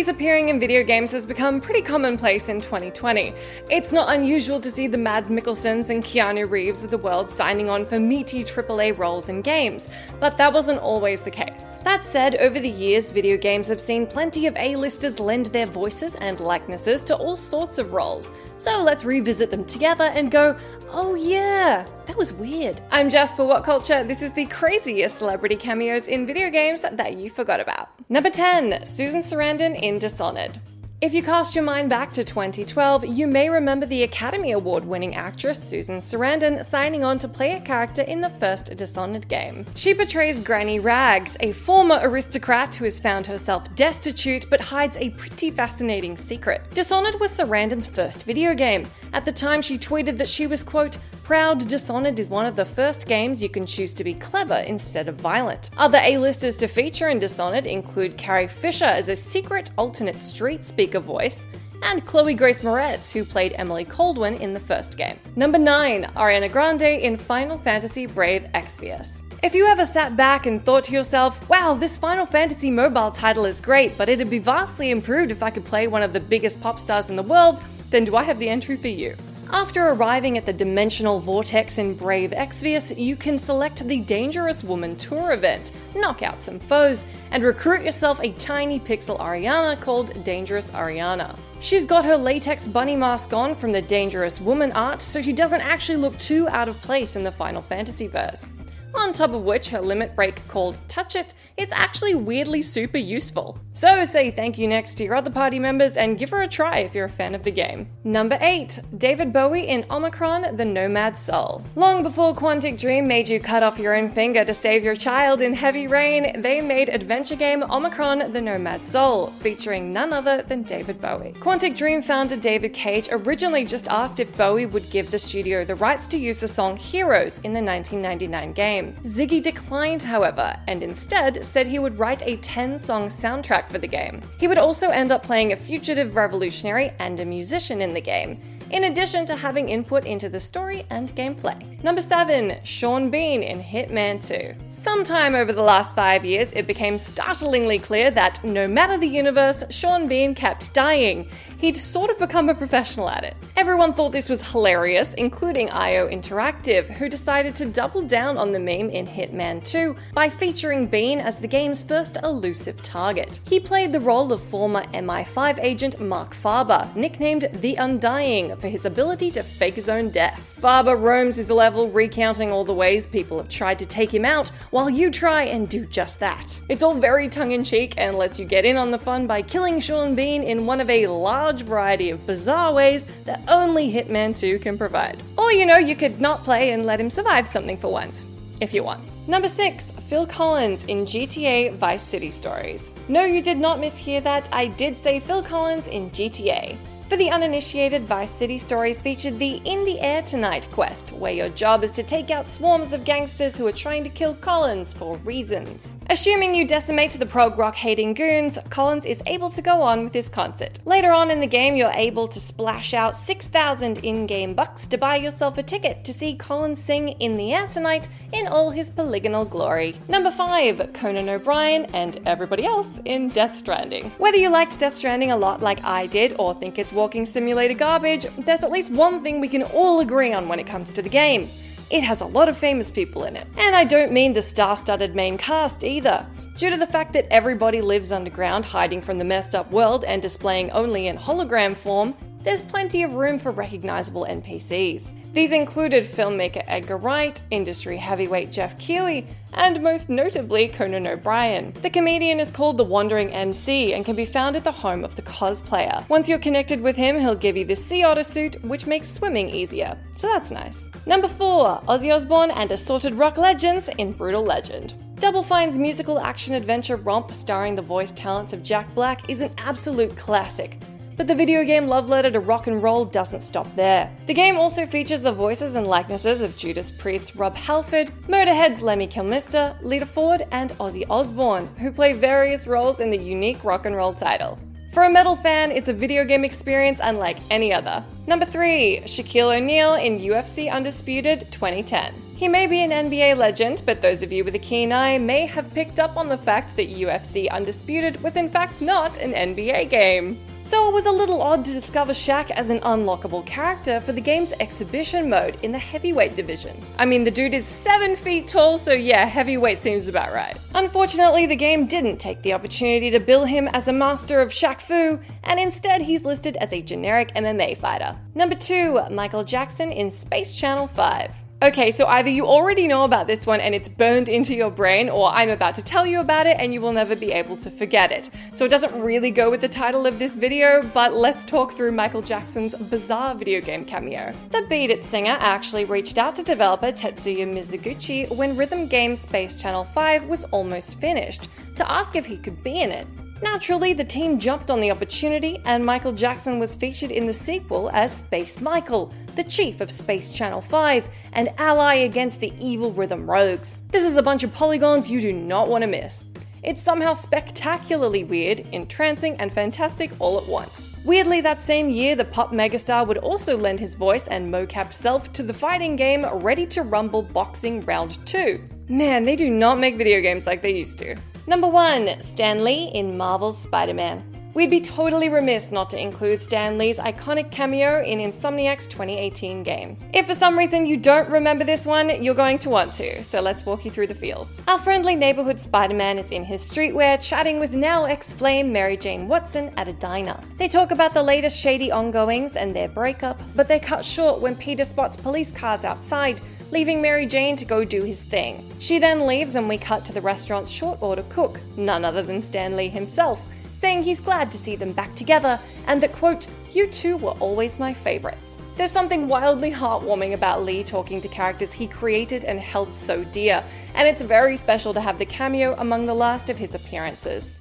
Celebrities appearing in video games has become pretty commonplace in 2020. It's not unusual to see the Mads Mikkelsens and Keanu Reeves of the world signing on for meaty AAA roles in games, but that wasn't always the case. That said, over the years, video games have seen plenty of A-listers lend their voices and likenesses to all sorts of roles. So let's revisit them together and go, oh yeah, that was weird. I'm Jess for What Culture. This is the craziest celebrity cameos in video games that you forgot about. Number 10, Susan Sarandon in Dishonored. If you cast your mind back to 2012, you may remember the Academy Award winning actress Susan Sarandon signing on to play a character in the first Dishonored game. She portrays Granny Rags, a former aristocrat who has found herself destitute but hides a pretty fascinating secret. Dishonored was Sarandon's first video game. At the time, she tweeted that she was, quote, proud Dishonored is one of the first games you can choose to be clever instead of violent. Other A-listers to feature in Dishonored include Carrie Fisher as a secret alternate street speaker voice, and Chloe Grace Moretz, who played Emily Kaldwin in the first game. Number 9, Ariana Grande in Final Fantasy Brave Exvius. If you ever sat back and thought to yourself, wow, this Final Fantasy mobile title is great, but it'd be vastly improved if I could play one of the biggest pop stars in the world, then do I have the entry for you? After arriving at the Dimensional Vortex in Brave Exvius, you can select the Dangerous Woman Tour event, knock out some foes, and recruit yourself a tiny pixel Ariana called Dangerous Ariana. She's got her latex bunny mask on from the Dangerous Woman art, so she doesn't actually look too out of place in the Final Fantasy verse. On top of which, her limit break called Touch It is actually weirdly super useful. So say thank you next to your other party members and give her a try if you're a fan of the game. Number 8. David Bowie in Omikron The Nomad Soul. Long before Quantic Dream made you cut off your own finger to save your child in heavy rain, they made adventure game Omikron The Nomad Soul, featuring none other than David Bowie. Quantic Dream founder David Cage originally just asked if Bowie would give the studio the rights to use the song Heroes in the 1999 game. Ziggy declined, however, and instead said he would write a 10 song soundtrack for the game. He would also end up playing a fugitive revolutionary and a musician in the game, in addition to having input into the story and gameplay. Number 7, Sean Bean in Hitman 2. Sometime over the last five years, it became startlingly clear that no matter the universe, Sean Bean kept dying. He'd sort of become a professional at it. Everyone thought this was hilarious, including IO Interactive, who decided to double down on the meme in Hitman 2 by featuring Bean as the game's first elusive target. He played the role of former MI5 agent Mark Faba, nicknamed the Undying for his ability to fake his own death. Faba roams his level, recounting all the ways people have tried to take him out, while you try and do just that. It's all very tongue in cheek and lets you get in on the fun by killing Sean Bean in one of a large variety of bizarre ways that only Hitman 2 can provide. Or, you know, you could not play and let him survive something for once, if you want. Number 6, Phil Collins in GTA Vice City Stories. No, you did not mishear that. I did say Phil Collins in GTA. For the uninitiated, Vice City Stories featured the In the Air Tonight quest, where your job is to take out swarms of gangsters who are trying to kill Collins for reasons. Assuming you decimate the prog rock hating goons, Collins is able to go on with his concert. Later on in the game, you're able to splash out 6,000 in game bucks to buy yourself a ticket to see Collins sing In the Air Tonight in all his polygonal glory. Number 5, Conan O'Brien and everybody else in Death Stranding. Whether you liked Death Stranding a lot like I did or think it's walking simulator garbage, there's at least one thing we can all agree on when it comes to the game. It has a lot of famous people in it. And I don't mean the star studded main cast either. Due to the fact that everybody lives underground, hiding from the messed up world and displaying only in hologram form, there's plenty of room for recognizable NPCs. These included filmmaker Edgar Wright, industry heavyweight Geoff Keighley, and most notably Conan O'Brien. The comedian is called the Wandering MC and can be found at the home of the cosplayer. Once you're connected with him, he'll give you the sea otter suit, which makes swimming easier. So that's nice. Number 4 Ozzy Osbourne and assorted rock legends in Brutal Legend. Double Fine's musical action adventure romp starring the voice talents of Jack Black is an absolute classic. But the video game love letter to rock and roll doesn't stop there. The game also features the voices and likenesses of Judas Priest's Rob Halford, Motorhead's Lemmy Kilmister, Lita Ford, and Ozzy Osbourne, who play various roles in the unique rock and roll title. For a metal fan, it's a video game experience unlike any other. Number 3, Shaquille O'Neal in UFC Undisputed 2010. He may be an NBA legend, but those of you with a keen eye may have picked up on the fact that UFC Undisputed was in fact not an NBA game. So it was a little odd to discover Shaq as an unlockable character for the game's exhibition mode in the heavyweight division. I mean, the dude is 7 feet tall, so yeah, heavyweight seems about right. Unfortunately, the game didn't take the opportunity to bill him as a master of Shaq Fu, and instead he's listed as a generic MMA fighter. Number 2, Michael Jackson in Space Channel 5. Okay, so either you already know about this one and it's burned into your brain, or I'm about to tell you about it and you will never be able to forget it. So it doesn't really go with the title of this video, but let's talk through Michael Jackson's bizarre video game cameo. The Beat It singer actually reached out to developer Tetsuya Mizuguchi when Rhythm Games Space Channel 5 was almost finished to ask if he could be in it. Naturally, the team jumped on the opportunity, and Michael Jackson was featured in the sequel as Space Michael, the chief of Space Channel 5, and ally against the evil Rhythm Rogues. This is a bunch of polygons you do not want to miss. It's somehow spectacularly weird, entrancing, and fantastic all at once. Weirdly, that same year, the pop megastar would also lend his voice and mocap self to the fighting game Ready to Rumble Boxing Round 2. Man, they do not make video games like they used to. Number 1 Stan Lee in Marvel's Spider Man. We'd be totally remiss not to include Stan Lee's iconic cameo in Insomniac's 2018 game. If for some reason you don't remember this one, you're going to want to, so let's walk you through the feels. Our friendly neighborhood Spider Man is in his streetwear chatting with now ex Flame Mary Jane Watson at a diner. They talk about the latest shady ongoings and their breakup, but they're cut short when Peter spots police cars outside leaving Mary Jane to go do his thing. She then leaves, and we cut to the restaurant's short order cook, none other than Stan Lee himself, saying he's glad to see them back together and that, quote, you two were always my favorites. There's something wildly heartwarming about Lee talking to characters he created and held so dear, and it's very special to have the cameo among the last of his appearances.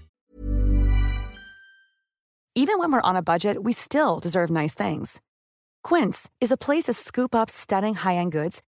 Even when we're on a budget, we still deserve nice things. Quince is a place to scoop up stunning high end goods